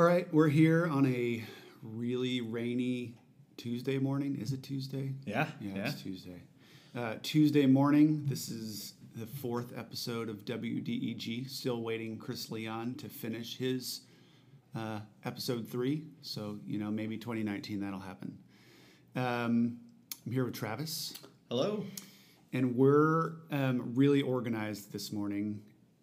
All right, we're here on a really rainy Tuesday morning. Is it Tuesday? Yeah, Yeah, yeah. it's Tuesday. Uh, Tuesday morning. This is the fourth episode of WDEG. Still waiting Chris Leon to finish his uh, episode three. So you know maybe 2019 that'll happen. Um, I'm here with Travis, Hello. and we're um, really organized this morning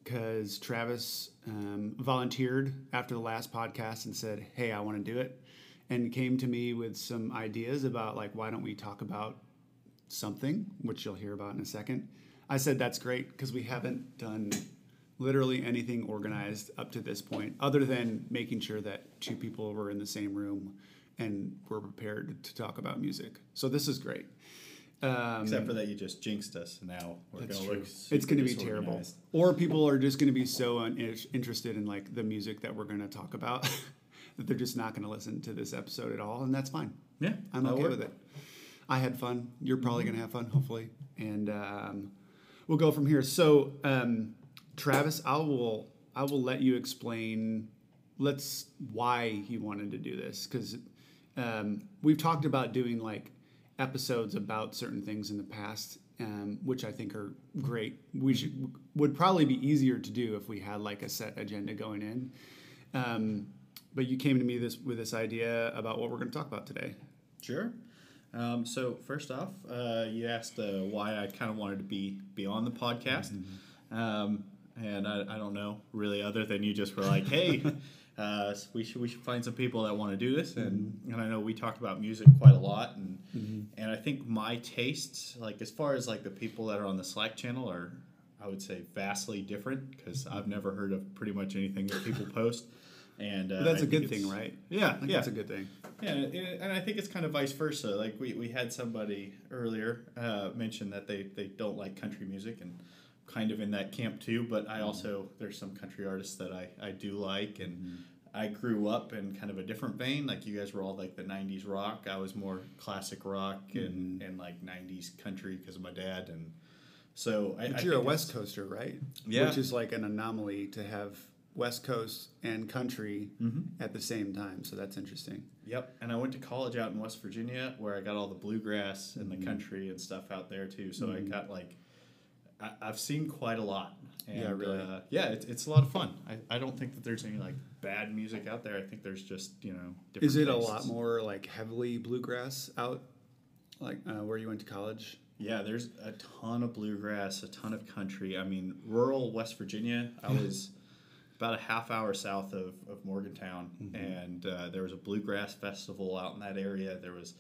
because Travis um, volunteered after the last podcast and said, "Hey, I want to do it," and came to me with some ideas about like why don't we talk about something, which you'll hear about in a second. I said that's great because we haven't done literally anything organized up to this point, other than making sure that two people were in the same room and were prepared to talk about music. So this is great. Um, Except for that, you just jinxed us. Now we're going to true. look. It's going to be terrible. Or people are just going to be so uninterested in like the music that we're going to talk about that they're just not going to listen to this episode at all, and that's fine. Yeah, I'm okay work. with it. I had fun. You're probably going to have fun, hopefully, and um, we'll go from here. So, um, Travis, I will I will let you explain. Let's why you wanted to do this because um, we've talked about doing like episodes about certain things in the past, um, which I think are great. We should would probably be easier to do if we had like a set agenda going in. Um, but you came to me this with this idea about what we're going to talk about today. Sure. Um, so first off, uh, you asked uh, why I kind of wanted to be be on the podcast, Mm-hmm. um, and I, I don't know really other than you just were like, hey. Uh, we should we should find some people that want to do this, and Mm-hmm. and I know we talked about music quite a lot, and and I think my tastes, like as far as like the people that are on the Slack channel, are I would say vastly different because I've never heard of pretty much anything that people post, and uh, that's I a good thing, right? Yeah, I think yeah, that's a good thing. yeah, and, and I think it's kind of vice versa. Like we, we had somebody earlier uh, mention that they, they don't like country music and kind of in that camp too. But I also there's some country artists that I, I do like and I grew up in kind of a different vein. Like you guys were all like the '90s rock. I was more classic rock and, and like '90s country because of my dad. And so I, But I you're a West Coaster, right? Yeah. Which is like an anomaly to have West Coast and country Mm-hmm. at the same time. So that's interesting. Yep, and I went to college out in West Virginia where I got all the bluegrass and Mm-hmm. the country and stuff out there too. So I got like, I, I've seen quite a lot. And, Yeah, really. Uh, yeah, it's, it's a lot of fun. I, I don't think that there's any like bad music out there. I think there's just you know. Different Is it a lot more like heavily bluegrass out, like uh, where you went to college? Yeah, there's a ton of bluegrass, a ton of country. I mean, rural West Virginia. I was about a half hour south of, of Morgantown, and uh, there was a bluegrass festival out in that area. There was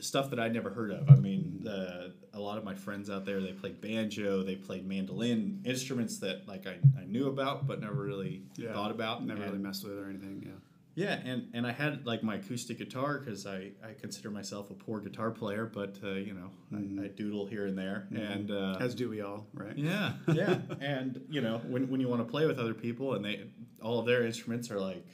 stuff that I'd never heard of. I mean, the, lot of my friends out there they played banjo, they played mandolin, instruments that like I, I knew about but never really thought about. Never And- really messed with or anything. Yeah. yeah, and, and I had like my acoustic guitar because I, I consider myself a poor guitar player, but uh, you know I, I doodle here and there, and uh, As do we all, right? yeah, yeah, and you know when, when you want to play with other people and they all of their instruments are like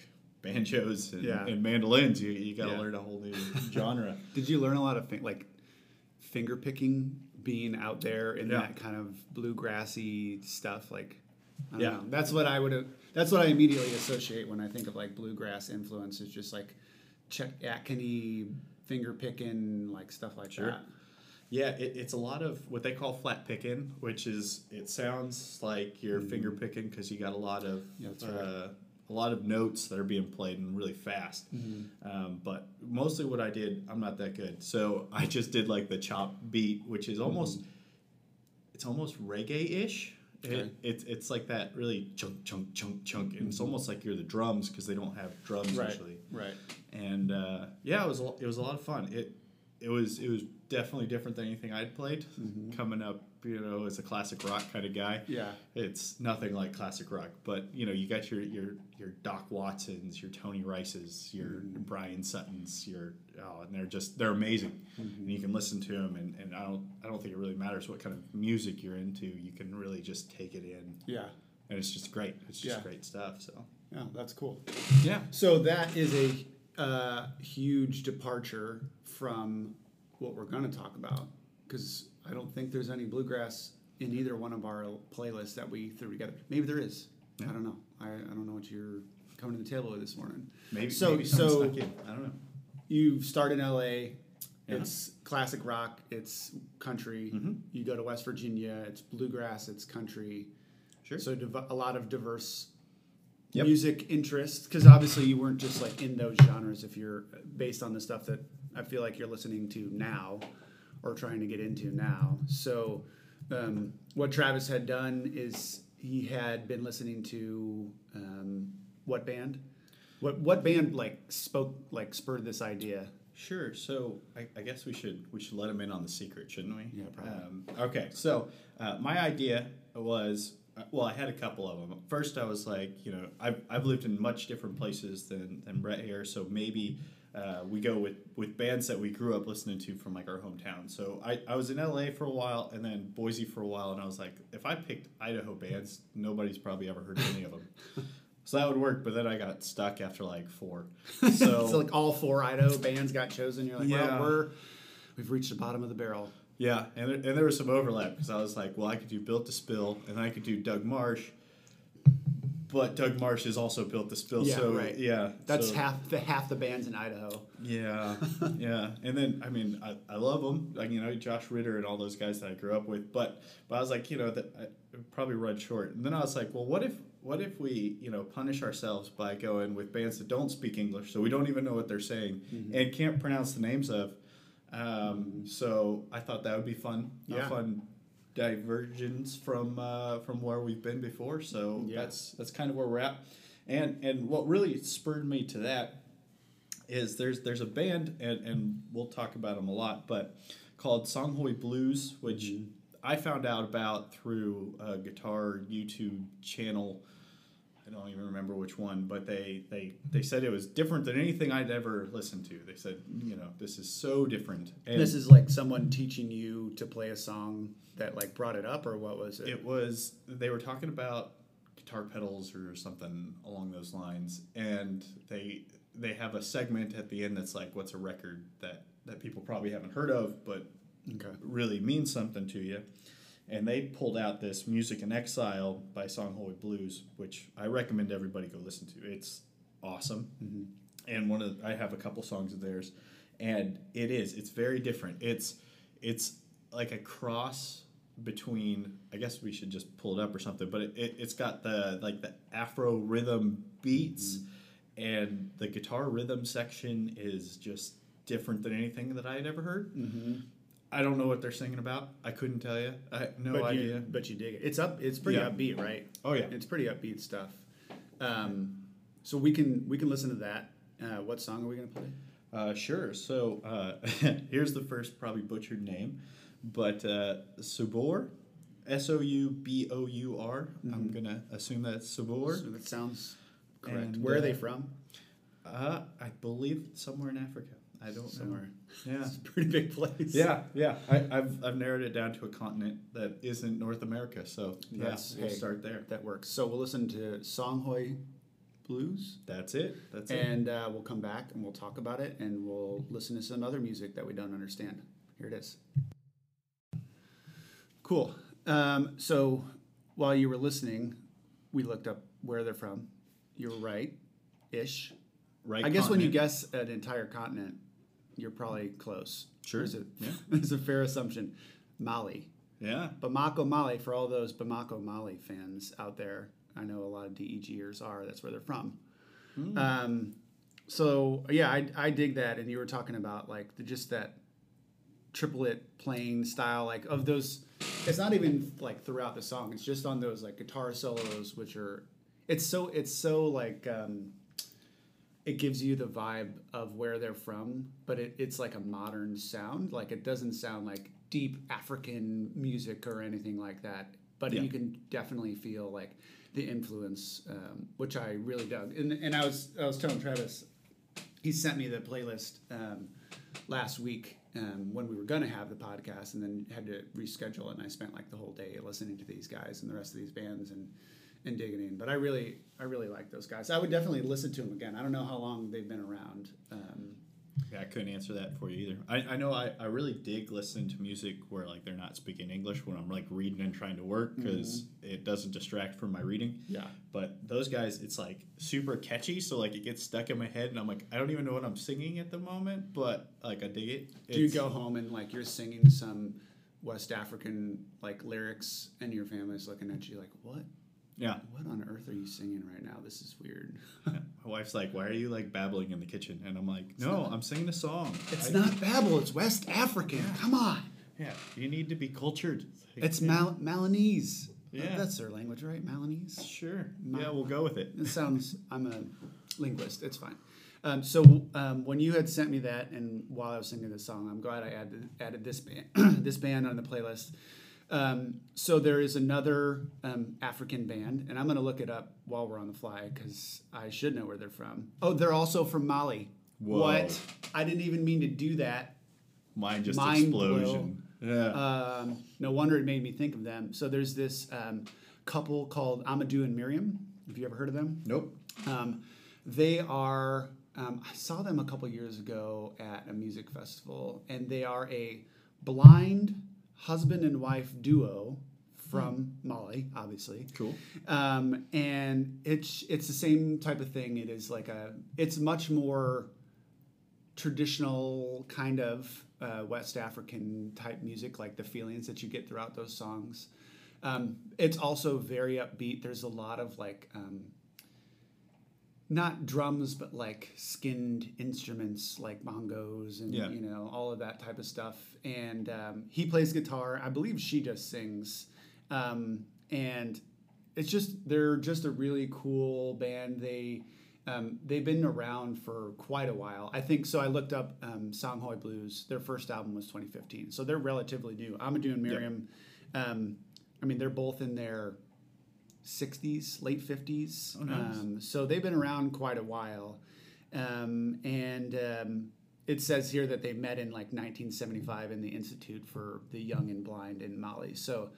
banjos and, Yeah. and mandolins, you, you got to Yeah. learn a whole new genre. Did you learn a lot of thing, like finger picking, being out there in Yeah. that kind of bluegrassy stuff? Like, I don't Yeah. know. That's what I would. That's what I immediately associate when I think of like bluegrass influence. Is just like Chet Atkins finger picking, like stuff like Sure. that. Yeah, it, it's a lot of what they call flat picking, which is it sounds like you're finger picking because you got a lot of. Yeah, right. uh, a lot of notes that are being played and really fast. Mm-hmm. Um, but mostly what I did, I'm not that good, so I just did like the chop beat, which is almost it's almost reggae ish. Okay. It, it's it's like that really chunk chunk chunk chunk, and it's almost like you're the drums because they don't have drums usually Right. and uh, yeah, it was a, it was a lot of fun. It it was it was definitely different than anything I'd played. Coming up, you know, as a classic rock kind of guy, Yeah. it's nothing like classic rock. But you know, you got your your your Doc Watsons, your Tony Rices, your Bryan Suttons, your oh, and they're just they're amazing. And you can listen to them, and, and I don't I don't think it really matters what kind of music you're into. You can really just take it in, Yeah. and it's just great. It's just Yeah. great stuff. So Yeah. That's cool. yeah, So that is a uh, huge departure from what we're going to talk about because I don't think there's any bluegrass in either one of our playlists that we threw together. Maybe there is. I don't know. I, I don't know what you're coming to the table with this morning. Maybe So- maybe so-. I don't know. You start in LA. Yeah. It's classic rock. It's country. Mhm. You go to West Virginia. It's bluegrass. It's country. Sure. So div- a lot of diverse Yep. music interests because obviously you weren't just like in those genres if you're based on the stuff that I feel like you're listening to now or trying to get into now. So um, what Travis had done is he had been listening to um, what band? What what band like spoke like spurred this idea? Sure. So I, I guess we should we should let him in on the secret, shouldn't we? Yeah, probably. Um, okay. So uh, my idea was uh, well, I had a couple of them. First, I was like, you know, I've, I've lived in much different places than, than Brett here, so maybe uh, we go with, with bands that we grew up listening to from like our hometown. So I, I was in LA for a while and then Boise for a while, and I was like, if I picked Idaho bands, nobody's probably ever heard of any of them. So that would work, but then I got stuck after like four. So, So like all four Idaho bands got chosen. You're like, Yeah. well, we're we've reached the bottom of the barrel. Yeah, and there, and there was some overlap because I was like, well, I could do Built to Spill, and I could do Doug Martsch, but Doug Martsch has also Built to Spill. Yeah, so right. yeah, That's so- half the half the bands in Idaho. Yeah, yeah, and then I mean, I, I love them, like you know, Josh Ritter and all those guys that I grew up with. But but I was like, you know, that I probably run short. And then I was like, well, what if what if we you know punish ourselves by going with bands that don't speak English, so we don't even know what they're saying Mm-hmm. and can't pronounce the names of. Um, so I thought that would be fun, Yeah. a fun divergence from uh, from where we've been before. So Yeah. that's that's kind of where we're at. And and what really spurred me to that is there's there's a band and and we'll talk about them a lot, but called Songhoy Blues, which Mm-hmm. I found out about through a guitar YouTube channel. I don't even remember which one, but they they they said it was different than anything I'd ever listened to. They said, you know, this is so different. And this is like someone teaching you to play a song that like brought it up, or what was it? It was they were talking about guitar pedals or something along those lines, and they they have a segment at the end that's like, "What's a record that that people probably haven't heard of, but okay. really means something to you?" And they pulled out this "Music in Exile" by Songhoy Blues, which I recommend everybody go listen to. It's awesome, and one of I have a couple songs of theirs, and it is it's very different. It's it's like a cross between I guess we should just pull it up or something, but it, it, it's got the like the Afro rhythm beats, and the guitar rhythm section is just different than anything that I had ever heard. Mm-hmm. I don't know what they're singing about. I couldn't tell you. I have no but idea. You, but you dig it. It's up. It's pretty Yeah. upbeat, right? Oh yeah. It's pretty upbeat stuff. Um, so we can we can listen to that. Uh, what song are we gonna play? Uh, sure. So uh, here's the first probably butchered name, but uh, Subor, S O U B O U R. I'm gonna assume that's Subor. So that sounds correct. And, Where are they uh, from? Uh, I believe somewhere in Africa. I don't Somewhere. know. Yeah. It's a pretty big place. Yeah, yeah. I, I've, I've narrowed it down to a continent that isn't North America. So yeah, we'll hey. start there. that works. So we'll listen to Songhoy Blues. That's it. That's it. and uh, we'll come back and we'll talk about it and we'll listen to some other music that we don't understand. Here it is. Cool. Um, so while you were listening, we looked up where they're from. You were right, ish. Right. I guess when you guess an entire continent, you're probably close. Sure. It's a, Yeah. it's a fair assumption. Mali. Yeah. Bamako, Mali, for all those Bamako, Mali fans out there, I know a lot of DEGers are. That's where they're from. Hmm. Um, so yeah, I, I dig that. And you were talking about like the, just that triplet playing style, like of those. It's not even like throughout the song. It's just on those like guitar solos, which are. It's so it's so like. Um, it gives you the vibe of where they're from, but it, it's like a modern sound. Like it doesn't sound like deep African music or anything like that. But Yeah. you can definitely feel like the influence, um, which I really dug. And, and I was I was telling Travis, he sent me the playlist um, last week um, when we were gonna have the podcast, and then had to reschedule it. And I spent like the whole day listening to these guys and the rest of these bands and and digging in. But I really I really like those guys. I would definitely listen to them again. I don't know how long they've been around. Um, Yeah, I couldn't answer that for you either. I, I know I, I really dig listening to music where like they're not speaking English when I'm like reading and trying to work because it doesn't distract from my reading. Yeah. But those guys, it's like super catchy, so like it gets stuck in my head, and I'm like, I don't even know what I'm singing at the moment, but like I dig it. Do you go home and like you're singing some West African like lyrics, and your family's looking at you like, "What? Yeah. What on earth are you singing right now? This is weird." Yeah. My wife's like, "Why are you like babbling in the kitchen?" And I'm like, "No, I'm singing a song. It's I- not babble. It's West African. Come on. Yeah, you need to be cultured. It's yeah. Mal- Malinese. Yeah. That's their language, right? Malinese. Sure. Ma- Yeah, we'll go with it. It sounds. I'm a linguist. It's fine. Um, so um, when you had sent me that, and while I was singing this song, I'm glad I added added this band this band on the playlist. Um, so there is another um, African band, and I'm going to look it up while we're on the fly because I should know where they're from. Oh, they're also from Mali. Whoa. What? I didn't even mean to do that. Mine just Mind explosion. Yeah. Um, no wonder it made me think of them. So there's this um, couple called Amadou and Miriam. Have you ever heard of them? nope. Um, they are. Um, I saw them a couple years ago at a music festival, and they are a blind husband and wife duo from Mali, obviously. Cool. Um, and it's it's the same type of thing. It is like a. It's much more traditional kind of uh, West African type music, like the feelings that you get throughout those songs. Um, it's also very upbeat. There's a lot of like, um, not drums, but like skinned instruments like bongos and Yeah. you know all of that type of stuff. And um, he plays guitar. I believe she just sings. Um, and it's just they're just a really cool band. They um, they've been around for quite a while. I think so. I looked up um, Songhoy Blues. Their first album was 2015, so they're relatively new. Amadou and Miriam. Um, I mean, they're both in their 60s, late 50s. Oh, nice. um, so they've been around quite a while. Um, and um, it says here that they met in like 1975 in the Institute for the Young and Blind in Mali. So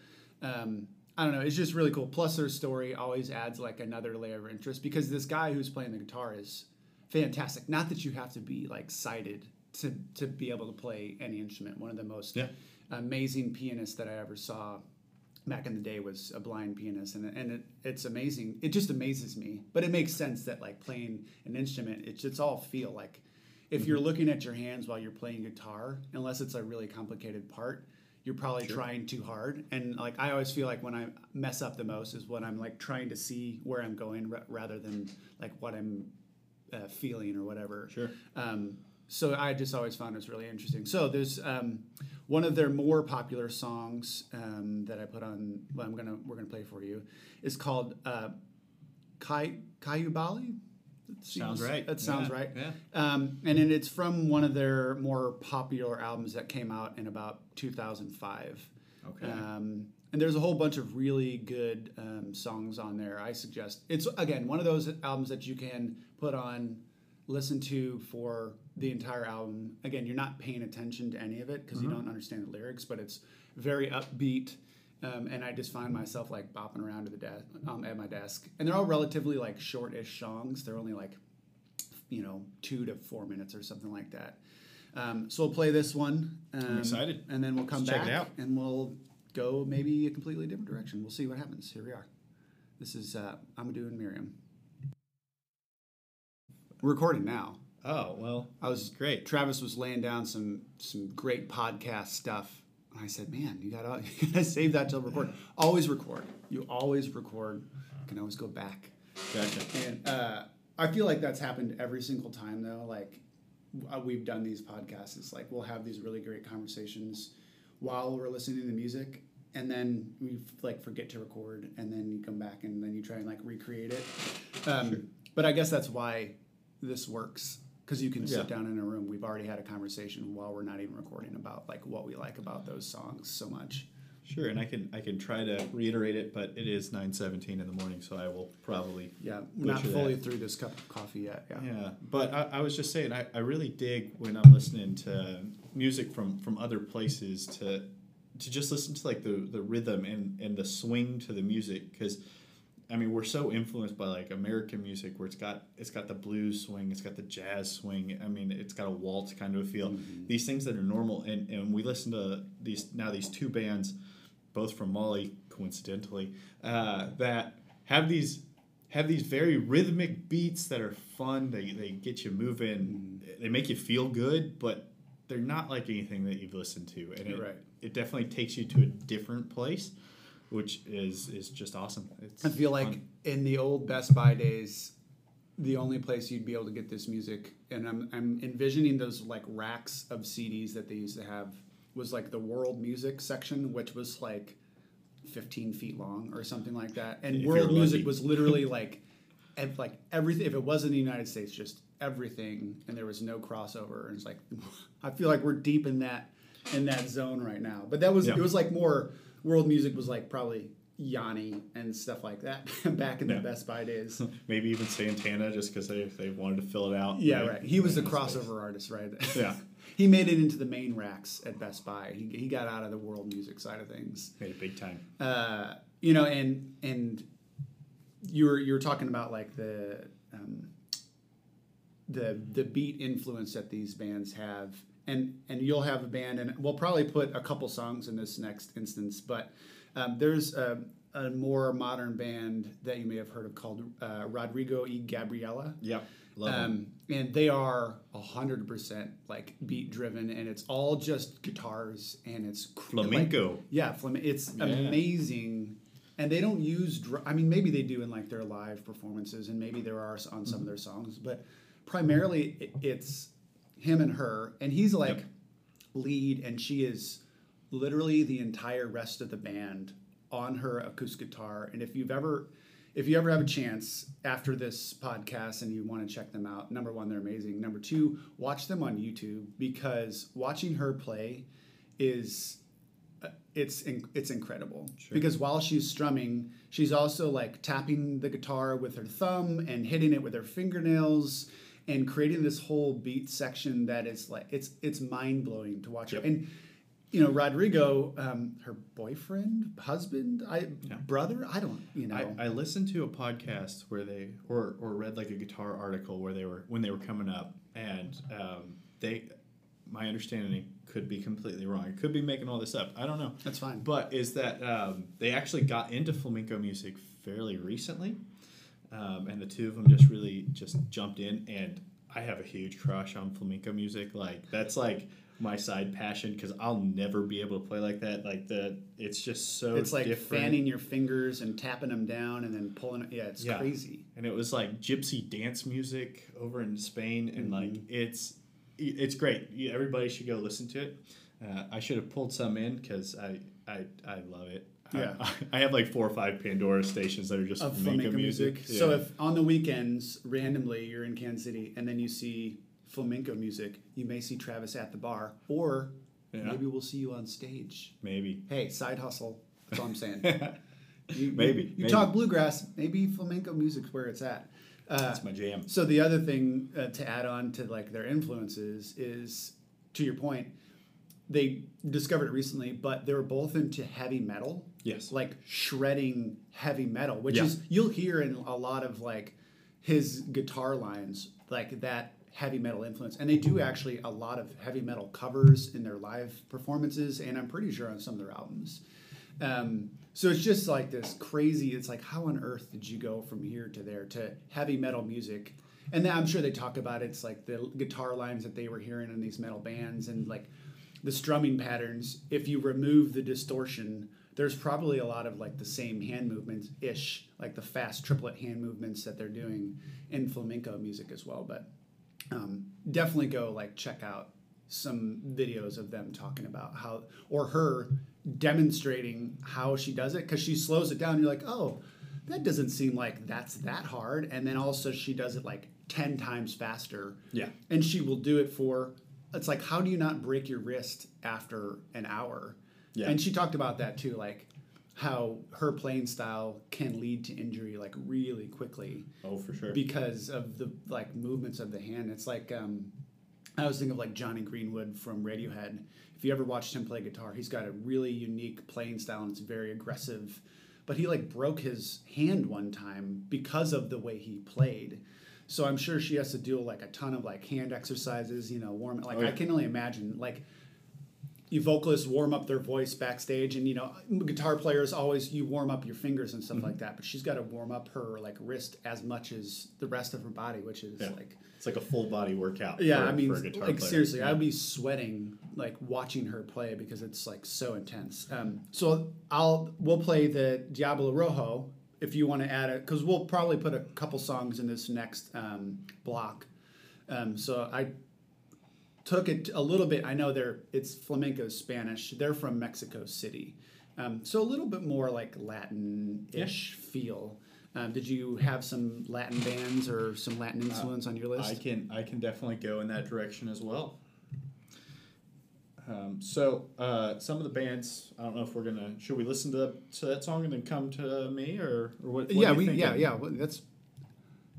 um, I don't know. It's just really cool. Plus, their story always adds like another layer of interest because this guy who's playing the guitar is fantastic. Not that you have to be like sighted to to be able to play any instrument. One of the most Yeah. amazing pianists that I ever saw back in the day was a blind pianist, and and it, it's amazing. It just amazes me. But it makes sense that like playing an instrument, it's it's all feel like. If you're looking at your hands while you're playing guitar, unless it's a really complicated part, you're probably trying too hard. And like I always feel like when I mess up the most is when I'm like trying to see where I'm going ra- rather than like what I'm uh, feeling or whatever. Sure. Um, so I just always found it really interesting. So there's um, one of their more popular songs um, that I put on. Well, I'm gonna we're gonna play for you. Is called uh, Kai Kayubali. That Sounds right. That sounds Yeah, right. yeah. Um, and then it's from one of their more popular albums that came out in about 2005. Okay. Um, and there's a whole bunch of really good um, songs on there. I suggest it's again one of those albums that you can put on, listen to for the entire album. Again, you're not paying attention to any of it because you don't understand the lyrics, but it's very upbeat. Um, and I just find myself like bopping around to the desk um, at my desk, and they're all relatively like short-ish songs. They're only like, you know, two to four minutes or something like that. Um, so we'll play this one. Um, excited. And then we'll come Let's back check it out. and we'll go maybe a completely different direction. We'll see what happens. Here we are. This is uh, Amadou and Miriam. We're recording now. oh well, I was great. Travis was laying down some some great podcast stuff. And I said, "Man, you gotta you gotta save that till record. Always record. You always record. You can always go back." Gotcha. And uh, I feel like that's happened every single time, though. Like uh, we've done these podcasts, it's like we'll have these really great conversations while we're listening to music, and then we like forget to record, and then you come back and then you try and like recreate it. Um, But I guess that's why this works because you can sit down in a room. We've already had a conversation while we're not even recording about like what we like about those songs so much. Sure, and I can I can try to reiterate it, but it is nine seventeen in the morning, so I will probably Yeah, not fully that. through this cup of coffee yet. Yeah. Yeah, but I, I was just saying, I, I really dig when I'm listening to music from, from other places to to just listen to like the, the rhythm and, and the swing to the music because I mean, we're so influenced by like American music, where it's got it's got the blues swing, it's got the jazz swing. I mean, it's got a waltz kind of a feel. Mm-hmm. These things that are normal, and and we listen to these now these two bands, both from Mali, coincidentally, uh, that have these have these very rhythmic beats that are fun. They they get you moving. Mm-hmm. They make you feel good, but they're not like anything that you've listened to, and it, Right. it definitely takes you to a different place, which is is just awesome. It's I feel like fun. in the old Best Buy days, the only place you'd be able to get this music, and I'm, I'm envisioning those like racks of CDs that they used to have, was like the world music section, which was like 15 feet long or something like that. And If world music was literally like, ev- like everything. If it was in the United States, just everything, and there was no crossover. And it's like, I feel like we're deep in that in that zone right now. But that was Yeah. it was like more world music was like probably Yanni and stuff like that back in the Best Buy days. maybe even Santana just because they, they wanted to fill it out. Yeah, Right. right. He was the Yeah, crossover artist, right? Yeah. he made it into the main racks at Best Buy. He, he got out of the world music side of things. Made it big time. Uh, you know, and and you were you were talking about like the um, the the beat influence that these bands have, and and you'll have a band, and we'll probably put a couple songs in this next instance, but um, there's a, a more modern band that you may have heard of called uh, Rodrigo y Gabriela. Yep. Love. Um, and they are hundred percent like beat driven, and it's all just guitars, and it's cr- like- Flamenco. yeah, flam- It's Yeah. amazing, and they don't use. Dr- I mean, maybe they do in like their live performances, and maybe there are on some of their songs, but primarily it, it's him and her, and he's like Yep. lead, and she is literally the entire rest of the band on her acoustic guitar. And if you've ever if you ever have a chance after this podcast and you want to check them out, number one, they're amazing. Number two, watch them on YouTube because watching her play is uh, it's it's incredible Sure. because while she's strumming, she's also like tapping the guitar with her thumb and hitting it with her fingernails and creating this whole beat section that is like it's it's mind blowing to watch Yep. And you know, Rodrigo, um, her boyfriend, husband, I Yeah. brother, I don't, you know, I, I listened to a podcast where they or or read like a guitar article where they were when they were coming up and um, they my understanding could be completely wrong. I could be making all this up. I don't know. that's fine. But is that um, they actually got into flamenco music fairly recently, um, and the two of them just really just jumped in. And I have a huge crush on flamenco music. Like that's like my side passion because I'll never be able to play like that. Like the it's just so it's like different. fanning your fingers and tapping them down and then pulling. Yeah, it's Yeah. crazy. and it was like gypsy dance music over in Spain, and like Mm-hmm. it's it's great. Everybody should go listen to it. Uh, I should have pulled some in because I, I I love it. I- Yeah. I, have like four or five Pandora stations that are just Of flamenco, flamenco music. music. So if on the weekends randomly you're in Kansas City and then you see flamenco music, you may see Travis at the bar, or Yeah. maybe we'll see you on stage. maybe Hey, side hustle. That's all I'm saying. You, Maybe, You, you maybe. talk bluegrass, maybe flamenco music's where it's at. Uh, that's my jam. So the other thing uh, to add on to like their influences is, to your point, they discovered it recently, but they were both into heavy metal, Yes. like shredding heavy metal, which Yeah. is you'll hear in a lot of like his guitar lines, like that heavy metal influence, and they do actually a lot of heavy metal covers in their live performances, and I'm pretty sure on some of their albums. Um, so it's just like this crazy. It's like how on earth did you go from here to there to heavy metal music? And then I'm sure they talk about it. It's like the guitar lines that they were hearing in these metal bands and like the strumming patterns. If you remove the distortion, there's probably a lot of like the same hand movements ish, like the fast triplet hand movements that they're doing in flamenco music as well. But um, definitely go like check out some videos of them talking about how or her demonstrating how she does it because she slows it down you're like oh that doesn't seem like that's that hard and then also she does it like 10 times faster Yeah. and she will do it for it's like how do you not break your wrist after an hour Yeah. and she talked about that too like how her playing style can lead to injury like really quickly Oh, for sure. because of the like movements of the hand. It's like um, I was thinking of like Jonny Greenwood from Radiohead. If you ever watched him play guitar, he's got a really unique playing style and it's very aggressive. but he like broke his hand one time because of the way he played. So I'm sure she has to do like a ton of like hand exercises, you know, warm. Like Oh, yeah. I can only imagine like you vocalists warm up their voice backstage and you know guitar players always you warm up your fingers and stuff Mm-hmm. like that but she's got to warm up her like wrist as much as the rest of her body which is Yeah. like It's like a full body workout. yeah for, i mean for a guitar like player. seriously Yeah. i'd be sweating like watching her play because it's like so intense um, so i'll we'll play the diablo rojo if you want to add it because we'll probably put a couple songs in this next um, block um, so i took it a little bit. I know they're it's flamenco Spanish. They're from Mexico City, um, so a little bit more like Latin-ish feel. Um, did you have some Latin bands or some Latin influence on your list? I can I can definitely go in that direction as well. Um, so uh, some of the bands, I don't know if we're gonna should we listen to, to that song and then come to me or, or what? what yeah, we yeah yeah. Well, that's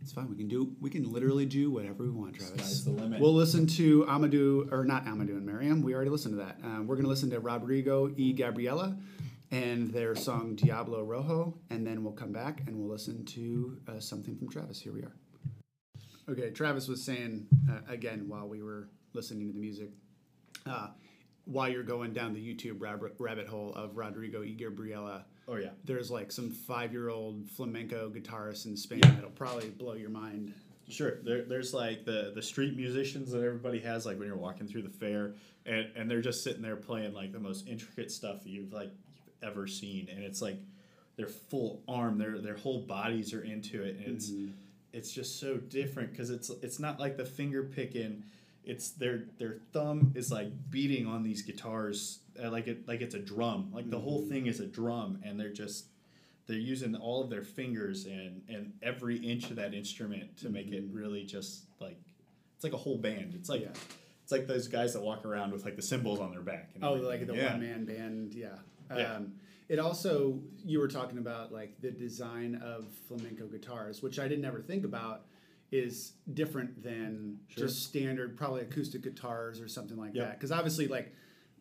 it's fine. We can do we can literally do whatever we want, Travis. Sky's the limit. We'll listen to Amadou or not Amadou and Miriam. We already listened to that. Um, we're gonna listen to Rodrigo y Gabriela and their song Diablo Rojo, and then we'll come back and we'll listen to uh, something from Travis. Here we are. Okay, Travis was saying uh, again while we were listening to the music, uh, while you're going down the YouTube rabbit, rabbit hole of Rodrigo y Gabriela, Oh yeah. there's like some five year old flamenco guitarist in Spain that'll probably blow your mind. Sure. There, there's like the the street musicians that everybody has, like when you're walking through the fair, and, and they're just sitting there playing like the most intricate stuff that you've like you've ever seen, and it's like they're full arm, their their whole bodies are into it, and it's mm-hmm. it's just so different because it's it's not like the finger picking, it's their their thumb is like beating on these guitars uh, like it like it's a drum, like the whole thing is a drum, and they're just they're using all of their fingers and and every inch of that instrument to make it really just like it's like a whole band. It's like Yeah. it's like those guys that walk around with like the cymbals on their back. and Oh, everything. like the Yeah. one man band, yeah. Yeah. Um, it also you were talking about like the design of flamenco guitars, which I didn't ever think about is different than Sure. just standard probably acoustic guitars or something like Yep. that. Because obviously, like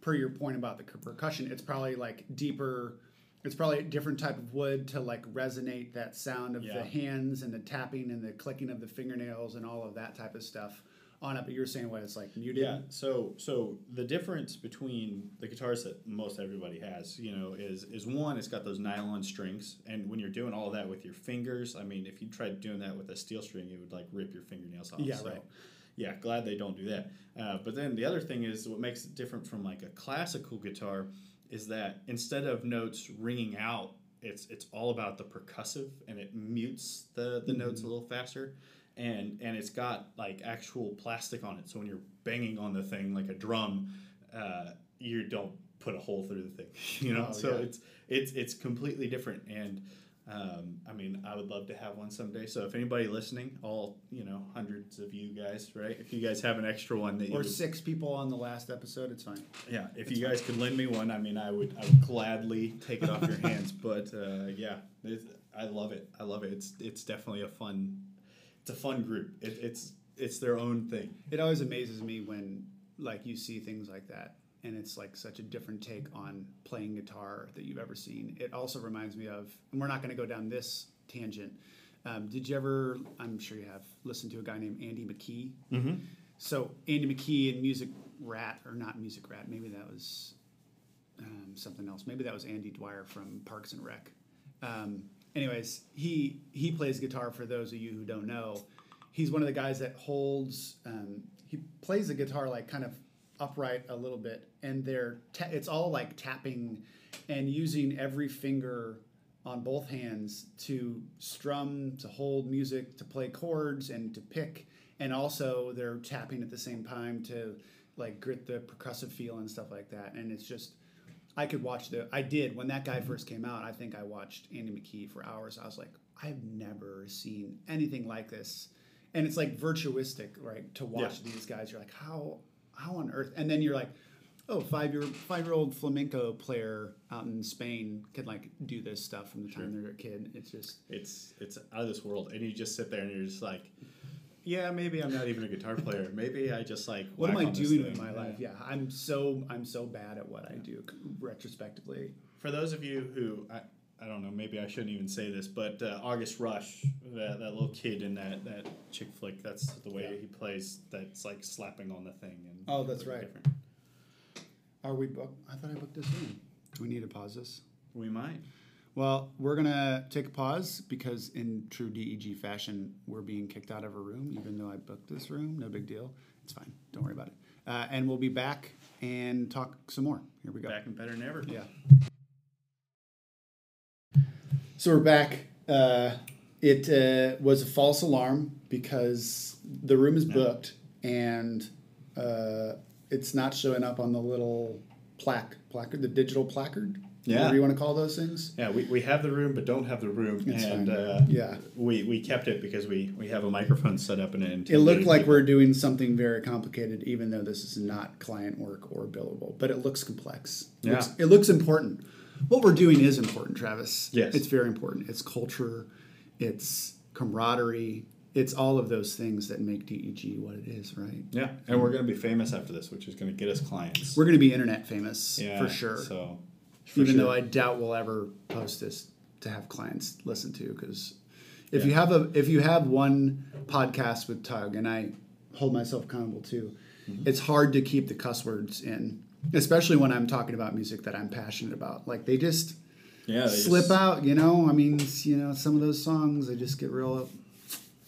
per your point about the percussion, it's probably like deeper. It's probably a different type of wood to like resonate that sound of the hands and the tapping and the clicking of the fingernails and all of that type of stuff on it. But you're saying what it's like muted. Yeah. So so the difference between the guitars that most everybody has, you know, is is one, it's got those nylon strings, and when you're doing all that with your fingers, I mean, if you tried doing that with a steel string, it would like rip your fingernails off. Yeah, so, right. Yeah, glad they don't do that. Uh, but then the other thing is what makes it different from like a classical guitar is that instead of notes ringing out, it's it's all about the percussive and it mutes the the notes a little faster. And and it's got like actual plastic on it, so when you're banging on the thing like a drum, uh, you don't put a hole through the thing, you know. Oh, so yeah. it's it's it's completely different. And um, I mean, I would love to have one someday. So if anybody listening, all you know, hundreds of you guys, right? If you guys have an extra one that you Or would- six people on the last episode, it's fine. yeah, if you guys could lend me one, I mean, I would, I would gladly take it off your hands. But uh, yeah, I love it. I love it. It's it's definitely a fun, it's a fun group. It, it's it's their own thing. It always amazes me when like you see things like that and it's like such a different take on playing guitar that you've ever seen. It also reminds me of and we're not going to go down this tangent. Um, did you ever I'm sure you have listened to a guy named Andy McKee? Mm-hmm. So Andy McKee and Music Rat or not Music Rat, maybe that was um, something else. Maybe that was Andy Dwyer from Parks and Rec. Um, anyways, he he plays guitar for those of you who don't know. He's one of the guys that holds. Um, he plays the guitar like kind of upright a little bit, and they're ta- it's all like tapping and using every finger on both hands to strum, to hold music, to play chords, and to pick. And also, they're tapping at the same time to like grit the percussive feel and stuff like that. And it's just, I could watch the. I did when that guy first came out. I think I watched Andy McKee for hours. I was like, I've never seen anything like this, and it's like virtuistic, right? To watch Yeah. these guys, you're like, how, how on earth? And then you're like, oh, five year five year old flamenco player out in Spain could like do this stuff from the time they're a kid. It's just It's it's out of this world, and you just sit there and you're just like, yeah, maybe I'm not even a guitar player. Maybe I just like what am I doing with thing. my life? Yeah, I'm so I'm so bad at what I do retrospectively. For those of you who I, I don't know. Maybe I shouldn't even say this, but uh, August Rush, that, that little kid in that, that chick flick, that's the way Yeah. he plays. That's like slapping on the thing. And Oh, that's right. different. Are we booked? I thought I booked this in. Do we need to pause this? We might. Well, we're gonna take a pause because, in true DEG fashion, we're being kicked out of a room, even though I booked this room. No big deal. It's fine. Don't worry about it. Uh, and we'll be back and talk some more. Here we go. Back and better than ever. Yeah. So we're back. Uh, it uh, was a false alarm because the room is booked and uh, it's not showing up on the little plaque, placard, the digital placard. Yeah. Whatever you want to call those things. Yeah, we, we have the room, but don't have the room, It's and uh, Yeah. we, we kept it because we, we have a microphone set up in it. It looked like we're doing something very complicated, even though this is not client work or billable, but it looks complex. It Yeah. looks, it looks important. What we're doing is important, Travis. Yes. It's very important. It's culture, it's camaraderie, it's all of those things that make DEG what it is, right? yeah, and we're going to be famous after this, which is going to get us clients. We're going to be internet famous yeah, for sure. So, even sure. though I doubt we'll ever post this to have clients listen to because if you have a if you have one podcast with Tug and I hold myself accountable too, Mm-hmm. it's hard to keep the cuss words in, especially when I'm talking about music that I'm passionate about. Like they just yeah, they slip just- out, you know. I mean, you know, some of those songs they just get real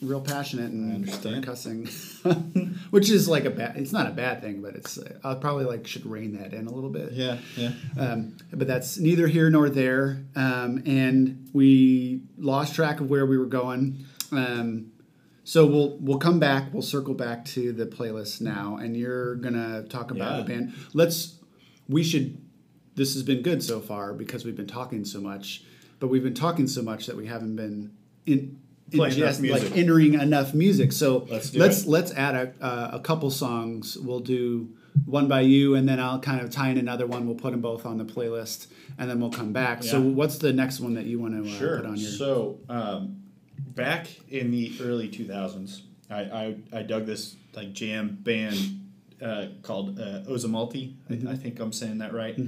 real passionate and start understand. cussing, which is like a bad. It's not a bad thing, but it's I probably like should rein that in a little bit. Yeah, yeah. Um, but that's neither here nor there. Um, and we lost track of where we were going. Um, so we'll we'll come back. We'll circle back to the playlist now, and you're gonna talk about Yeah. a band. Let's. We should. This has been good so far because we've been talking so much, but we've been talking so much that we haven't been in. Ingest- like entering enough music. So Let's let's it. let's add a, uh, a couple songs. We'll do one by you, and then I'll kind of tie in another one. We'll put them both on the playlist, and then we'll come back. So, what's the next one that you want to uh, Sure. put on your? So, um, back in the early 2000s, I, I, I dug this like jam band uh, called uh, Ozomatli. Mm-hmm. I, I think I'm saying that right.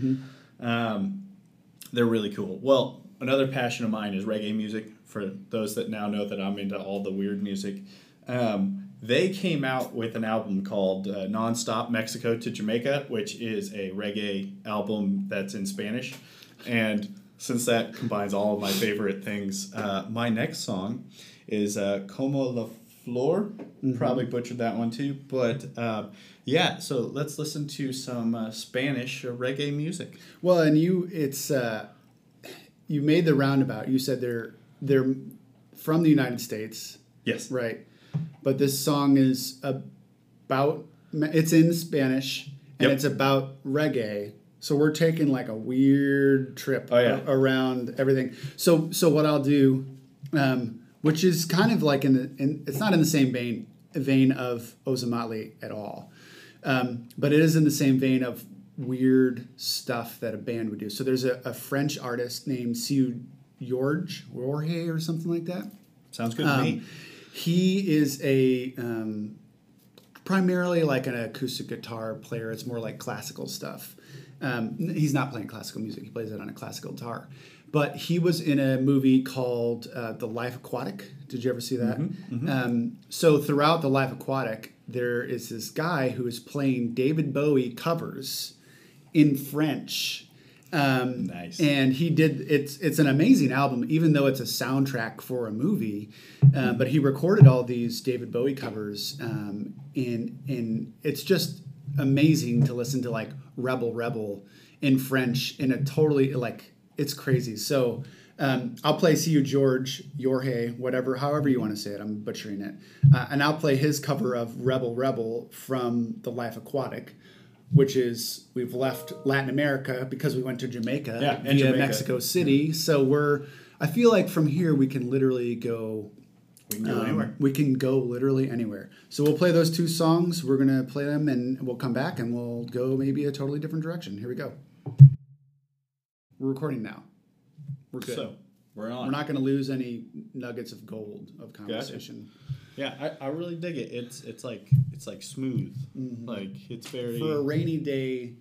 Um, they're really cool. Well, another passion of mine is reggae music. For those that now know that I'm into all the weird music, um, they came out with an album called uh, Nonstop Mexico to Jamaica, which is a reggae album that's in Spanish. And since that combines all of my favorite things, uh, my next song is uh, Como la Flor. Probably butchered that one too. But uh, yeah, so let's listen to some uh, Spanish uh, reggae music. well, and you, it's uh, you made the roundabout. You said they're they're from the United States, Yes. right? But this song is about. It's in Spanish, and Yep. it's about reggae. So we're taking like a weird trip Oh, yeah. around everything. So so what I'll do, um, which is kind of like in the in, it's not in the same vein vein of Ozomatli at all, um, but it is in the same vein of weird stuff that a band would do. So there's a, a French artist named Siu George Jorge or something like that. Sounds good to me. Um, he is a um, primarily like an acoustic guitar player. It's more like classical stuff. Um, he's not playing classical music. He plays it on a classical guitar. But he was in a movie called uh, The Life Aquatic. Did you ever see that? Um, so throughout The Life Aquatic, there is this guy who is playing David Bowie covers in French. Um, Nice. And he did. It's it's an amazing album, even though it's a soundtrack for a movie. Uh, but he recorded all these David Bowie covers, um, in in it's just amazing to listen to like Rebel Rebel in French in a totally like it's crazy. So. Um, I'll play See You George, Jorge, whatever, however you want to say it. I'm butchering it. Uh, and I'll play his cover of Rebel Rebel from The Life Aquatic, which is we've left Latin America because we went to Jamaica Yeah, and via Jamaica. Mexico City. So we're, I feel like from here we can literally go We can go um, anywhere. We can go literally anywhere. So we'll play those two songs. We're gonna play them, and we'll come back and we'll go maybe a totally different direction. Here we go. We're recording now. We're good. So we're on. We're not gonna lose any nuggets of gold of conversation. Yeah, I, I really dig it. It's it's like it's like smooth. Like it's very Mm-hmm. For a rainy day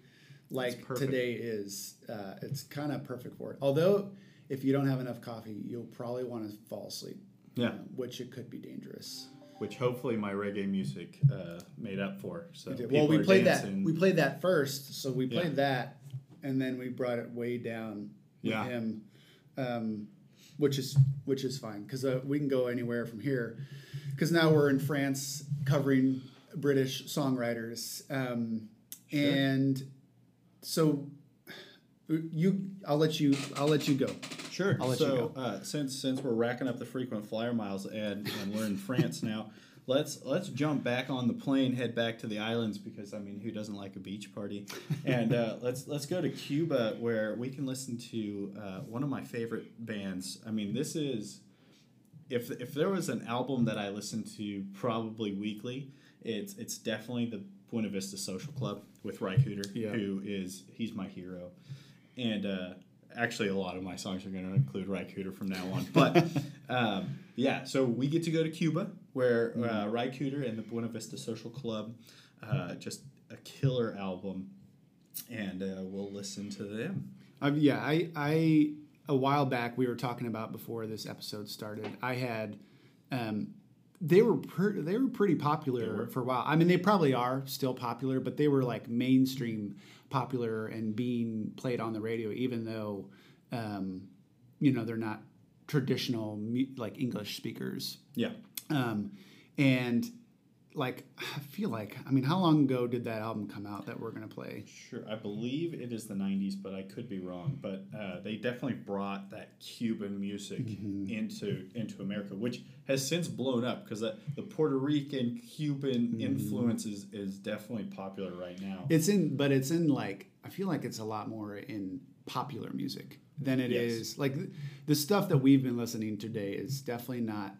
like today is, uh, it's kind of perfect for it. Although if you don't have enough coffee, you'll probably want to fall asleep. Yeah. uh, which it could be dangerous. Which hopefully my reggae music uh, made up for. So well, we played dancing. that. We played that first, so we Yeah. played that, and then we brought it way down with Yeah. him, um, which is which is fine because uh, we can go anywhere from here. Because now we're in France covering British songwriters, um, and so you, I'll let you, I'll let you go. Sure. I'll let you so uh, since since we're racking up the frequent flyer miles and, and we're in France now, let's let's jump back on the plane, head back to the islands because I mean, who doesn't like a beach party? And uh, let's let's go to Cuba where we can listen to uh, one of my favorite bands. I mean, this is if if there was an album that I listened to probably weekly, it's it's definitely the Buena Vista Social Club with Ry Cooder, Yeah. who is he's my hero, and uh, actually a lot of my songs are going to include Ry Cooder from now on. But um, yeah, so we get to go to Cuba where uh, Ry Cooder and the Buena Vista Social Club, uh, just a killer album, and uh, we'll listen to them. Um, yeah, I, I a while back we were talking about before this episode started. I had, um, they were per, they were pretty popular were. for a while. I mean, they probably are still popular, but they were like mainstream popular and being played on the radio, even though, um, you know, they're not traditional like English speakers. Yeah. Um, and like, I feel like, I mean, how long ago did that album come out that we're gonna play? Sure, I believe it is the '90s, but I could be wrong. But uh, they definitely brought that Cuban music Mm-hmm. into into America, which has since blown up because the Puerto Rican Cuban Mm-hmm. influence is, is definitely popular right now. It's in, but it's in like I feel like it's a lot more in popular music than it is Yes. like th- the stuff that we've been listening today is definitely not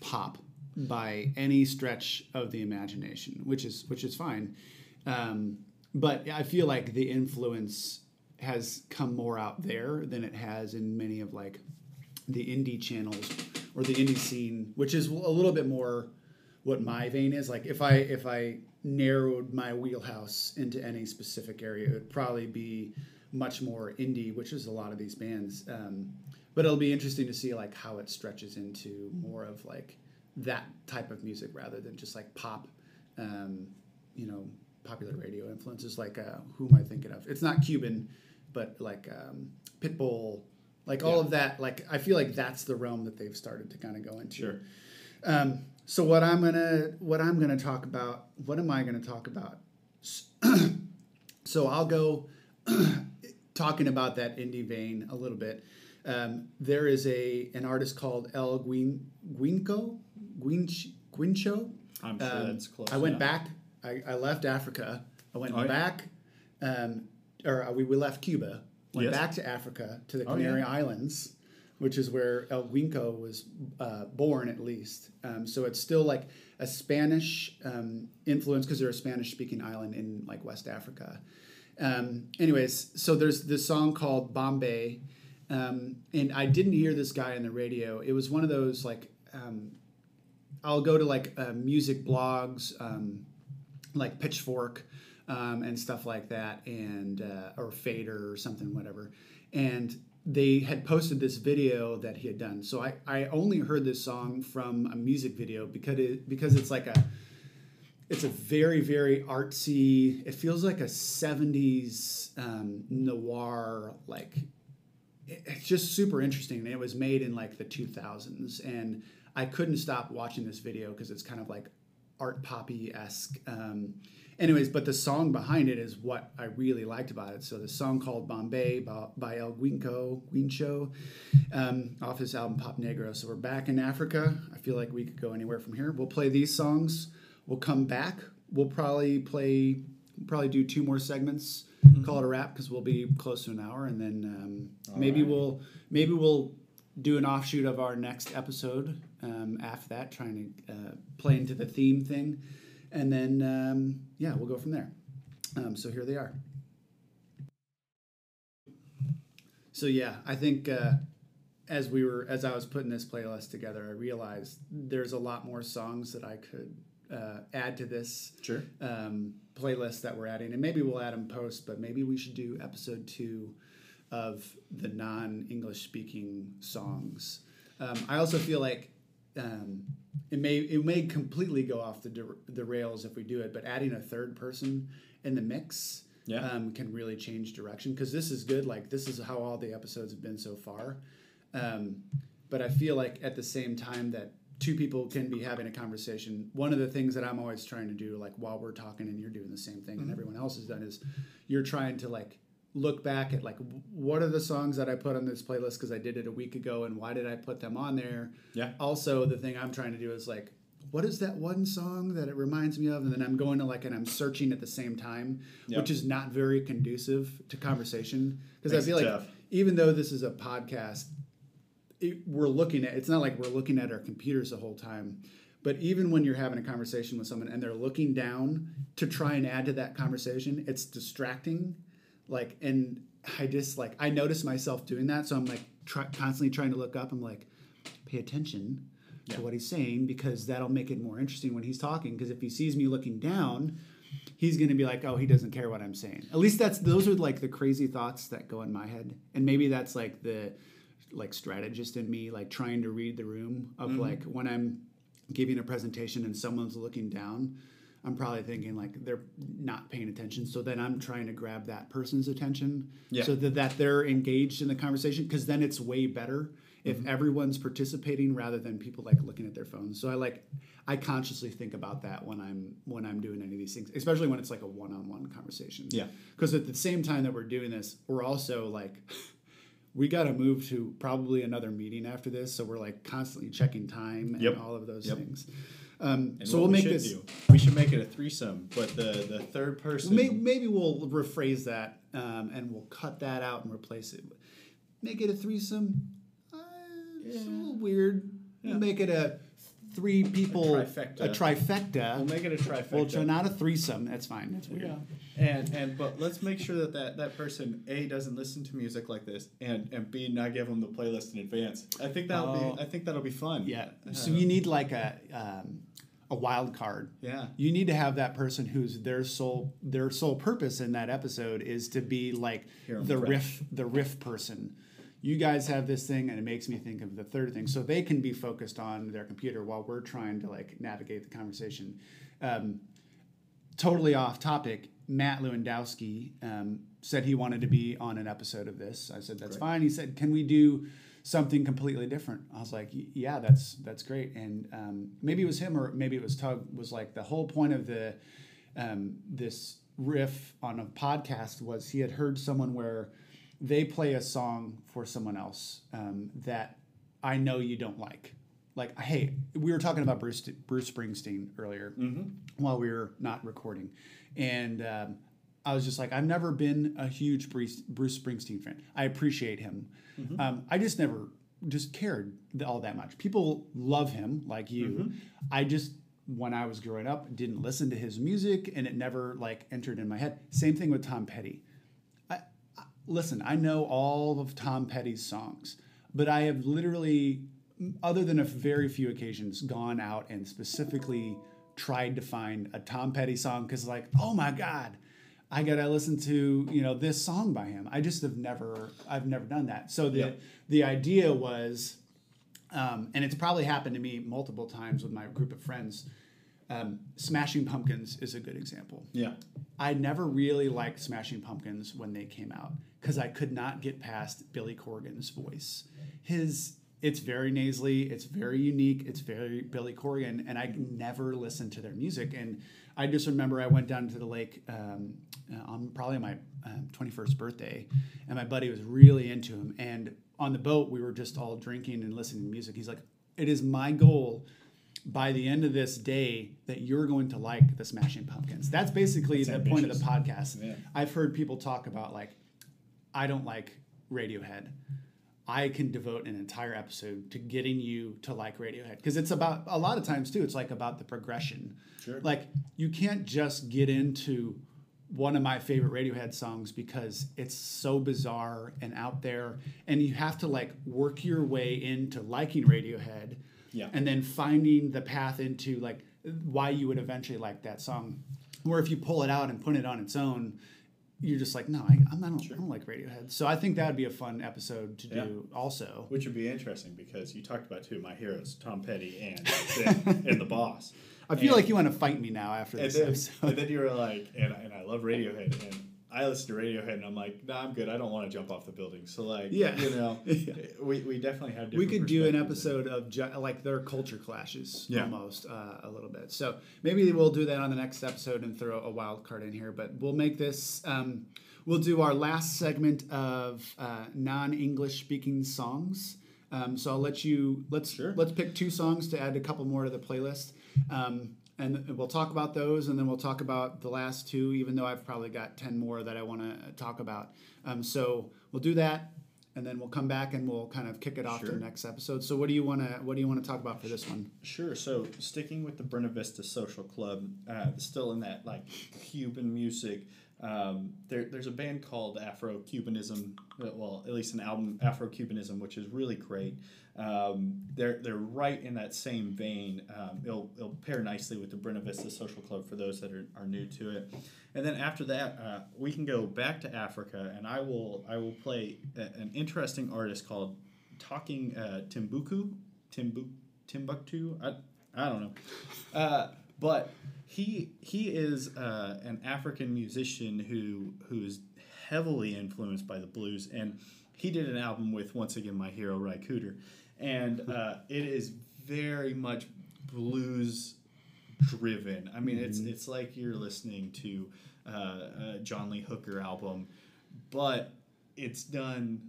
pop by any stretch of the imagination, which is which is fine. Um, but I feel like the influence has come more out there than it has in many of like the indie channels or the indie scene, which is a little bit more what my vein is. Like if I if I narrowed my wheelhouse into any specific area, it would probably be much more indie, which is a lot of these bands. Um, but it'll be interesting to see like how it stretches into more of like that type of music rather than just like pop, um, you know, popular radio influences. Like uh, who am I thinking of? It's not Cuban, but like um, Pitbull, like all Yeah. of that. Like I feel like that's the realm that they've started to kind of go into. Sure. Um, so what I'm gonna what I'm gonna talk about? What am I gonna talk about? so I'll go talking about that indie vein a little bit. Um, there is a an artist called El Guin Guinco Guinch Guincho. I'm sure Um, that's close. I went enough. back. I, I left Africa. I went Oh, yeah. back, um, or uh, we, we left Cuba. Went Yes. back to Africa to the Oh, Canary yeah. Islands, which is where El Guinco was uh, born, at least. Um, so it's still like a Spanish um, influence because they're a Spanish-speaking island in like West Africa. Um, anyways, so there's this song called Bombay, um, and I didn't hear this guy on the radio. It was one of those like um, I'll go to like uh, music blogs, um, like Pitchfork, um, and stuff like that, and uh, or Fader or something, whatever. And they had posted this video that he had done. So I, I only heard this song from a music video because it because it's like a it's a very very artsy. It feels like a '70s um, noir like it's just super interesting. It was made in like the 2000s, and I couldn't stop watching this video because it's kind of like art poppy esque. Um, anyways, but the song behind it is what I really liked about it. So the song called Bombay by, by El Guinco Guincho um, off his album Pop Negro. So we're back in Africa. I feel like we could go anywhere from here. We'll play these songs. We'll come back. We'll probably play, probably do two more segments. Call it a wrap because we'll be close to an hour, and then um, maybe right. we'll maybe we'll do an offshoot of our next episode um, after that, trying to uh, play into the theme thing, and then um, yeah, we'll go from there. Um, so here they are. So yeah, I think uh, as we were as I was putting this playlist together, I realized there's a lot more songs that I could uh, add to this Sure. um, playlist that we're adding, and maybe we'll add them post, but maybe we should do episode two of the non-English speaking songs. Um, I also feel like um, it may it may completely go off the der- the rails if we do it, but adding a third person in the mix Yeah. um, can really change direction because this is good. Like this is how all the episodes have been so far. Um, but I feel like at the same time that two people can be having a conversation. One of the things that I'm always trying to do, like while we're talking and you're doing the same thing and everyone else has done, is you're trying to like look back at like what are the songs that I put on this playlist because I did it a week ago and why did I put them on there? Yeah. Also, the thing I'm trying to do is like, what is that one song that it reminds me of? And then I'm going to like and I'm searching at the same time, Yep. which is not very conducive to conversation because I feel like tough. even though this is a podcast, it, we're looking at it's not like we're looking at our computers the whole time. But even when you're having a conversation with someone and they're looking down to try and add to that conversation, it's distracting. Like, and I just like I notice myself doing that, so I'm like try, constantly trying to look up. I'm like, pay attention Yeah. to what he's saying because that'll make it more interesting when he's talking. Because if he sees me looking down, he's going to be like, oh, he doesn't care what I'm saying. At least that's those are like the crazy thoughts that go in my head, and maybe that's like the like strategist in me, like trying to read the room of Mm-hmm. like when I'm giving a presentation and someone's looking down. I'm probably thinking like they're not paying attention. So then I'm trying to grab that person's attention Yeah. so that, that they're engaged in the conversation because then it's way better if Mm-hmm. everyone's participating rather than people like looking at their phones. So I like I consciously think about that when I'm when I'm doing any of these things, especially when it's like a one-on-one conversation. Yeah. Because at the same time that we're doing this, we're also like we got to move to probably another meeting after this, so we're like constantly checking time and Yep. all of those Yep. things. Um, so we'll we make this. do, we should make it a threesome, but the the third person. Maybe, maybe we'll rephrase that um, and we'll cut that out and replace it. Make it a threesome. Uh, It's a little weird. Yeah. We'll make it a three people A trifecta. A trifecta. We'll make it a trifecta. Well, not a threesome. That's fine. That's weird. Yeah. And and but let's make sure that, that that person A doesn't listen to music like this and and B not give them the playlist in advance. I think that'll Oh. be I think that'll be fun. Yeah. So Uh, you need like a um, a wild card. Yeah. You need to have that person who's their sole their sole purpose in that episode is to be like Hear 'em the fresh. riff the riff person. You guys have this thing, and it makes me think of the third thing. So they can be focused on their computer while we're trying to like navigate the conversation. Um, totally off topic. Matt Lewandowski um, said he wanted to be on an episode of this. I said that's Great. fine. He said, "Can we do something completely different?" I was like, "Yeah, that's that's great." And um, maybe it was him or maybe it was Tug. Was like the whole point of the um, this riff on a podcast was he had heard someone where they play a song for someone else um, that I know you don't like. Like, hey, we were talking about Bruce Bruce Springsteen earlier while we were not recording, and um, I was just like, I've never been a huge Bruce, Bruce Springsteen fan. I appreciate him. Um, I just never just cared all that much. People love him like you. I just when I was growing up didn't listen to his music, and it never like entered in my head. Same thing with Tom Petty. I, I, listen, I know all of Tom Petty's songs, but I have literally, other than a very few occasions, gone out and specifically tried to find a Tom Petty song because, like, oh my God, I gotta listen to you know this song by him. I just have never, I've never done that. So the Yeah. the idea was, um, and it's probably happened to me multiple times with my group of friends. Um, Smashing Pumpkins is a good example. Yeah. I never really liked Smashing Pumpkins when they came out because I could not get past Billy Corgan's voice. His it's very nasally, it's very unique, it's very Billy Corgan, and I never listened to their music. And I just remember I went down to the lake um, uh, on probably my um, 21st birthday, and my buddy was really into him. And on the boat, we were just all drinking and listening to music. He's like, "It is my goal." by the end of this day that you're going to like the Smashing Pumpkins. That's basically That's the point of the podcast. Yeah. I've heard people talk about like, I don't like Radiohead. I can devote an entire episode to getting you to like Radiohead because it's about a lot of times too. It's like about the progression. Sure. Like you can't just get into one of my favorite Radiohead songs because it's so bizarre and out there, and you have to like work your way into liking Radiohead Yeah. and then finding the path into like why you would eventually like that song. Where if you pull it out and put it on its own, you're just like, no, I, I'm, I don't, I don't like Radiohead. So I think that would be a fun episode to Yeah. do. Also, Which would be interesting because you talked about two of my heroes, Tom Petty and and the boss. I feel And- like you want to fight me now after and this then, episode. and then you were like, and, and I love Radiohead, and I listen to Radiohead, and I'm like, nah, I'm good. I don't want to jump off the building. So like, Yeah. you know, Yeah. we, we definitely have. we could do an episode of ju- like their culture clashes Yeah. almost uh, a little bit so maybe we'll do that on the next episode and throw a wild card in here but we'll make this um, we'll do our last segment of uh, non-english speaking songs um, so i'll let you let's Sure. let's pick two songs to add a couple more to the playlist um, and we'll talk about those and then we'll talk about the last two even though i've probably got 10 more that i want to talk about um, so we'll do that and then we'll come back and we'll kind of kick it off to the next episode. So what do you want to what do you want to talk about for this one? Sure. So sticking with the Buena Vista Social Club, uh, still in that like Cuban music. Um, there, there's a band called Afro Cubanism. Well, at least an album Afro Cubanism, which is really great. Um, they're they're right in that same vein. Um, it'll, it'll pair nicely with the Buena Vista Social Club for those that are, are new to it. And then after that, uh, we can go back to Africa, and I will I will play a, an interesting artist called Talking uh, Timbuku, Timbu, Timbuktu. I, I don't know, uh, but he he is uh, an African musician who who is heavily influenced by the blues, and he did an album with once again my hero Ry Cooder, and uh, it is very much blues driven. I mean, it's it's like you're listening to uh, a John Lee Hooker album, but it's done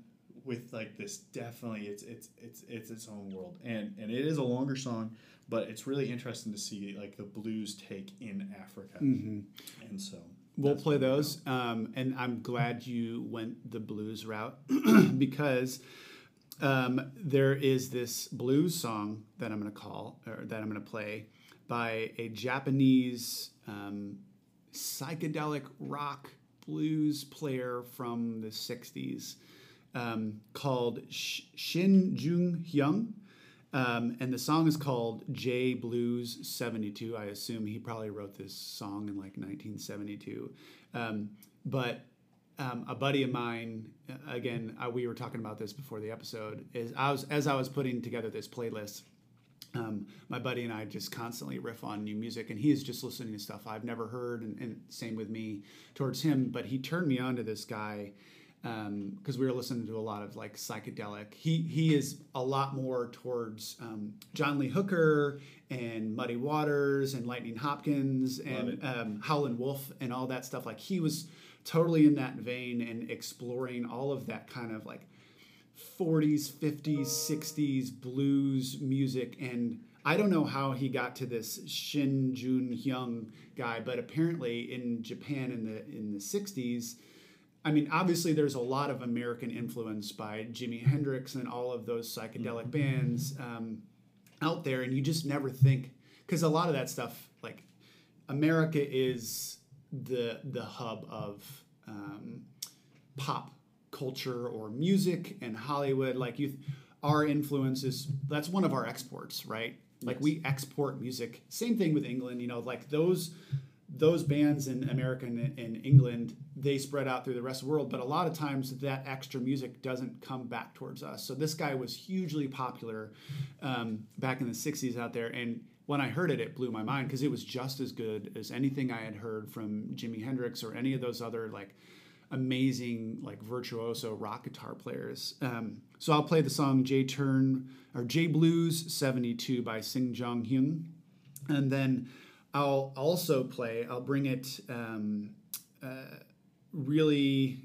with like this. Definitely, it's it's it's it's its own world, and and it is a longer song, but it's really interesting to see like the blues take in Africa, and so We'll play those, um, and I'm glad you went the blues route because um, there is this blues song that I'm going to call or that I'm going to play by a Japanese um, psychedelic rock blues player from the '60s um, called Sh- Shin Jung Hyung. Um, and the song is called J Blues 72. I assume he probably wrote this song in like 1972. Um, but um, a buddy of mine, uh, again, uh, we were talking about this before the episode, is I was, as I was putting together this playlist, um, my buddy and I just constantly riff on new music, and he is just listening to stuff I've never heard, and, and same with me towards him. But he turned me on to this guy because we were listening to a lot of like psychedelic. He he is a lot more towards um, John Lee Hooker and Muddy Waters and Lightning Hopkins and um, Howlin' Wolf and all that stuff. Like he was totally in that vein and exploring all of that kind of like 40s, 50s, 60s blues music. And I don't know how he got to this Shin Jun Hyung guy, but apparently in Japan in the in the 60s, I mean, obviously there's a lot of American influence by Jimi Hendrix and all of those psychedelic bands um, out there, and you just never think because a lot of that stuff, like America, is the the hub of um, pop culture or music and Hollywood. Like you, our influence is that's one of our exports, right? Like we export music. Same thing with England. You know, like those those bands in America and in England, they spread out through the rest of the world. But a lot of times that extra music doesn't come back towards us. So this guy was hugely popular um, back in the '60s out there, and when I heard it, it blew my mind because it was just as good as anything I had heard from Jimi Hendrix or any of those other like amazing like virtuoso rock guitar players. Um, so I'll play the song J Turn or J Blues 72 by Sing Jong Hyun. And then I'll also play, I'll bring it um, uh, really,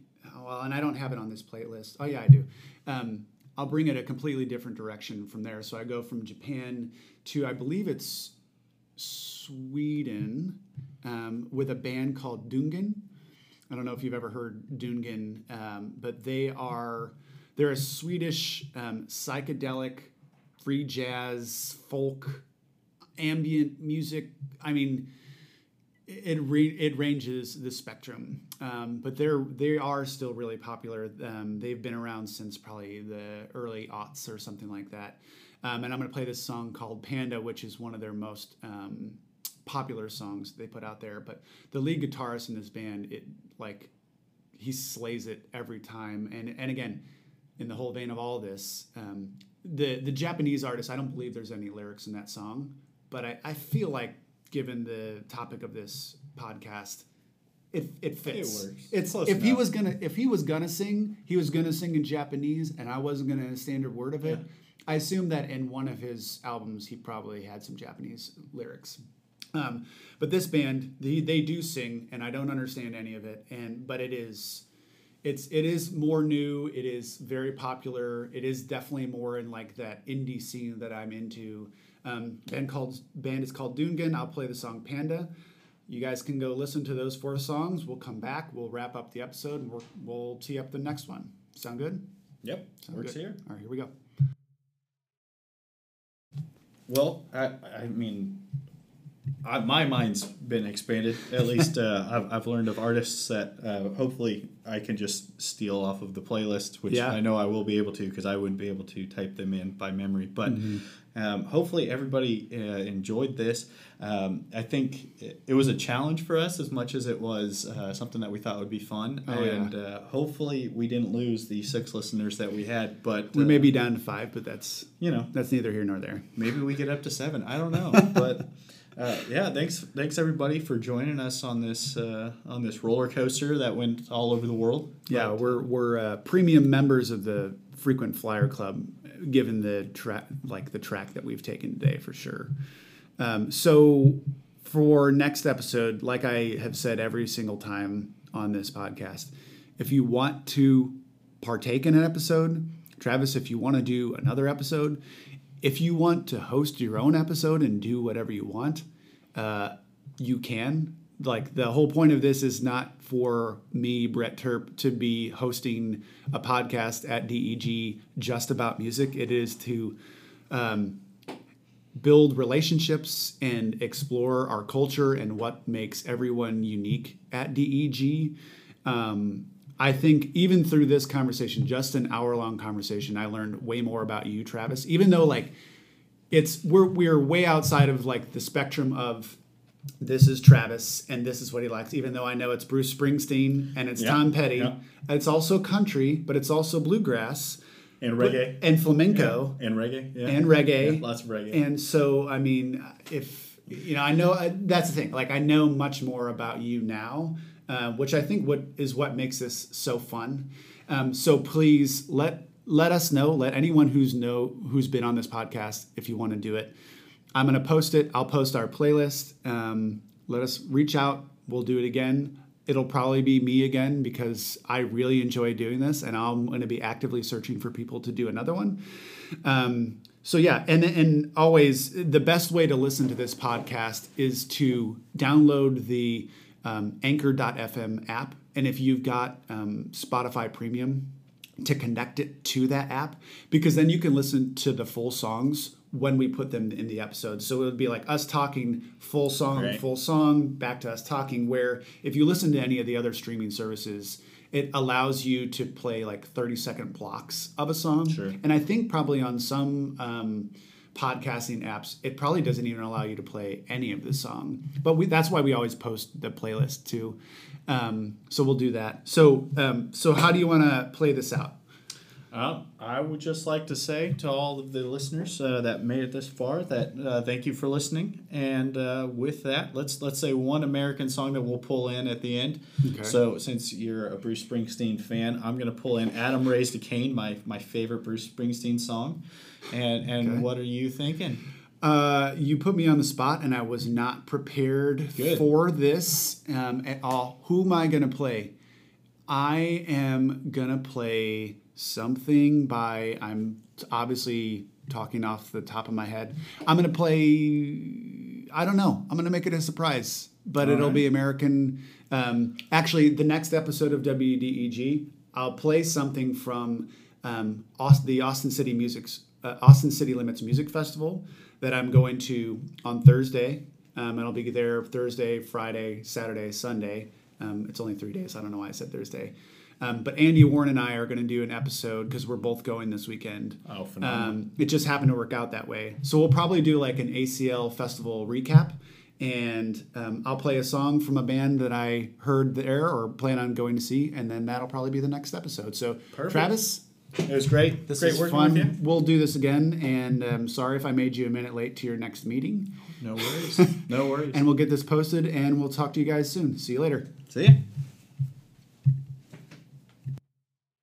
well, and I don't have it on this playlist. Oh, yeah, I do. Um, I'll bring it a completely different direction from there. So I go from Japan to, I believe it's Sweden um, with a band called Dungen. I don't know if you've ever heard Dungen, um, but they are they're a Swedish um, psychedelic, free jazz, folk, ambient music. I mean, it re- it ranges the spectrum, um, but they're they are still really popular. Um, they've been around since probably the early aughts or something like that. Um, and I'm going to play this song called Panda, which is one of their most um, popular songs they put out there. But the lead guitarist in this band, it like he slays it every time. And and again, in the whole vein of all this, um, the the Japanese artist, I don't believe there's any lyrics in that song, but I, I feel like given the topic of this podcast, it it fits. It works. It's Close if he was gonna if he was gonna sing, he was gonna sing in Japanese, and I wasn't gonna understand a word of it. I assume that in one of his albums, he probably had some Japanese lyrics. Um, but this band, they, they do sing, and I don't understand any of it. And but it is, it's it is more new. It is very popular. It is definitely more in like that indie scene that I'm into. Um, band called band is called Dungen. I'll play the song Panda. You guys can go listen to those four songs. We'll come back. We'll wrap up the episode, and we'll, we'll tee up the next one. Sound good? Yep, Sound works good? here. All right, here we go. Well, I, I mean, I, my mind's been expanded. At least uh, I've, I've learned of artists that uh, hopefully I can just steal off of the playlist, which Yeah. I know I will be able to because I wouldn't be able to type them in by memory. But Mm-hmm. um, hopefully everybody uh, enjoyed this. Um, I think it, it was a challenge for us as much as it was uh, something that we thought would be fun. Oh, yeah. and uh, hopefully we didn't lose the six listeners that we had. But We uh, may be down to five, but that's you know that's neither here nor there. maybe we get up to seven. I don't know, but uh, yeah, thanks, thanks everybody for joining us on this uh, on this roller coaster that went all over the world. Yeah, we're we're uh, premium members of the Frequent Flyer Club, given the track like the track that we've taken today for sure. Um, so for next episode, like I have said every single time on this podcast, if you want to partake in an episode, Travis, if you want to do another episode, if you want to host your own episode and do whatever you want, uh, you can. Like the whole point of this is not for me, Brett Terp, to be hosting a podcast at DEG just about music. It is to um, build relationships and explore our culture and what makes everyone unique at DEG. Um, I think even through this conversation, just an hour long conversation, I learned way more about you, Travis. Even though like it's we're we're way outside of like the spectrum of this is Travis and this is what he likes. Even though I know it's Bruce Springsteen and it's Yeah, Tom Petty, yeah. it's also country, but it's also bluegrass And reggae. and flamenco and reggae. Yeah. and reggae. Yeah, lots of reggae. And so, I mean, if you know, I know I, that's the thing. Like, I know much more about you now, uh, which I think what is what makes this so fun. Um, so please let let us know. Let anyone who's know who's been on this podcast if you want to do it. I'm to post it. I'll post our playlist. Um, let us reach out. We'll do it again. It'll probably be me again because I really enjoy doing this, and I'm going to be actively searching for people to do another one. Um, so yeah, and and always the best way to listen to this podcast is to download the um, Anchor.fm app, and if you've got um, Spotify Premium, to connect it to that app because then you can listen to the full songs when we put them in the episode. So it would be like us talking full song, Right. full song, back to us talking. Where if you listen to any of the other streaming services, it allows you to play like 30 second blocks of a song. Sure. And I think probably on some um, podcasting apps, it probably doesn't even allow you to play any of the song. But we, that's why we always post the playlist too. Um, so we'll do that. So um, so how do you want to play this out? Uh, I would just like to say to all of the listeners uh, that made it this far that uh, thank you for listening. And uh, with that, let's let's say one American song that we'll pull in at the end. Okay. So since you're a Bruce Springsteen fan, I'm going to pull in "Adam Raised a Cain," my my favorite Bruce Springsteen song. And and Okay. what are you thinking? Uh, you put me on the spot, and I was not prepared Good. for this um, at all. Who am I going to play? I am going to play something by, I'm obviously talking off the top of my head. I'm going to play, I don't know. I'm going to make it a surprise, but All it'll right. be American. Um, actually, the next episode of WDEG, I'll play something from um, the Austin City Music, uh, Austin City Limits Music Festival that I'm going to on Thursday. Um, and I'll be there Thursday, Friday, Saturday, Sunday. Um, it's only three days. I don't know why I said Thursday. Um, but Andy Warren and I are going to do an episode because we're both going this weekend. Oh, phenomenal. Um, it just happened to work out that way. So we'll probably do like an ACL festival recap And um, I'll play a song from a band that I heard there or plan on going to see, and then that'll probably be the next episode. So, Perfect. Travis, It was great. this great is fun. We'll do this again, and um, sorry if I made you a minute late to your next meeting. No worries. No worries. And we'll get this posted, and we'll talk to you guys soon. See you later. See ya.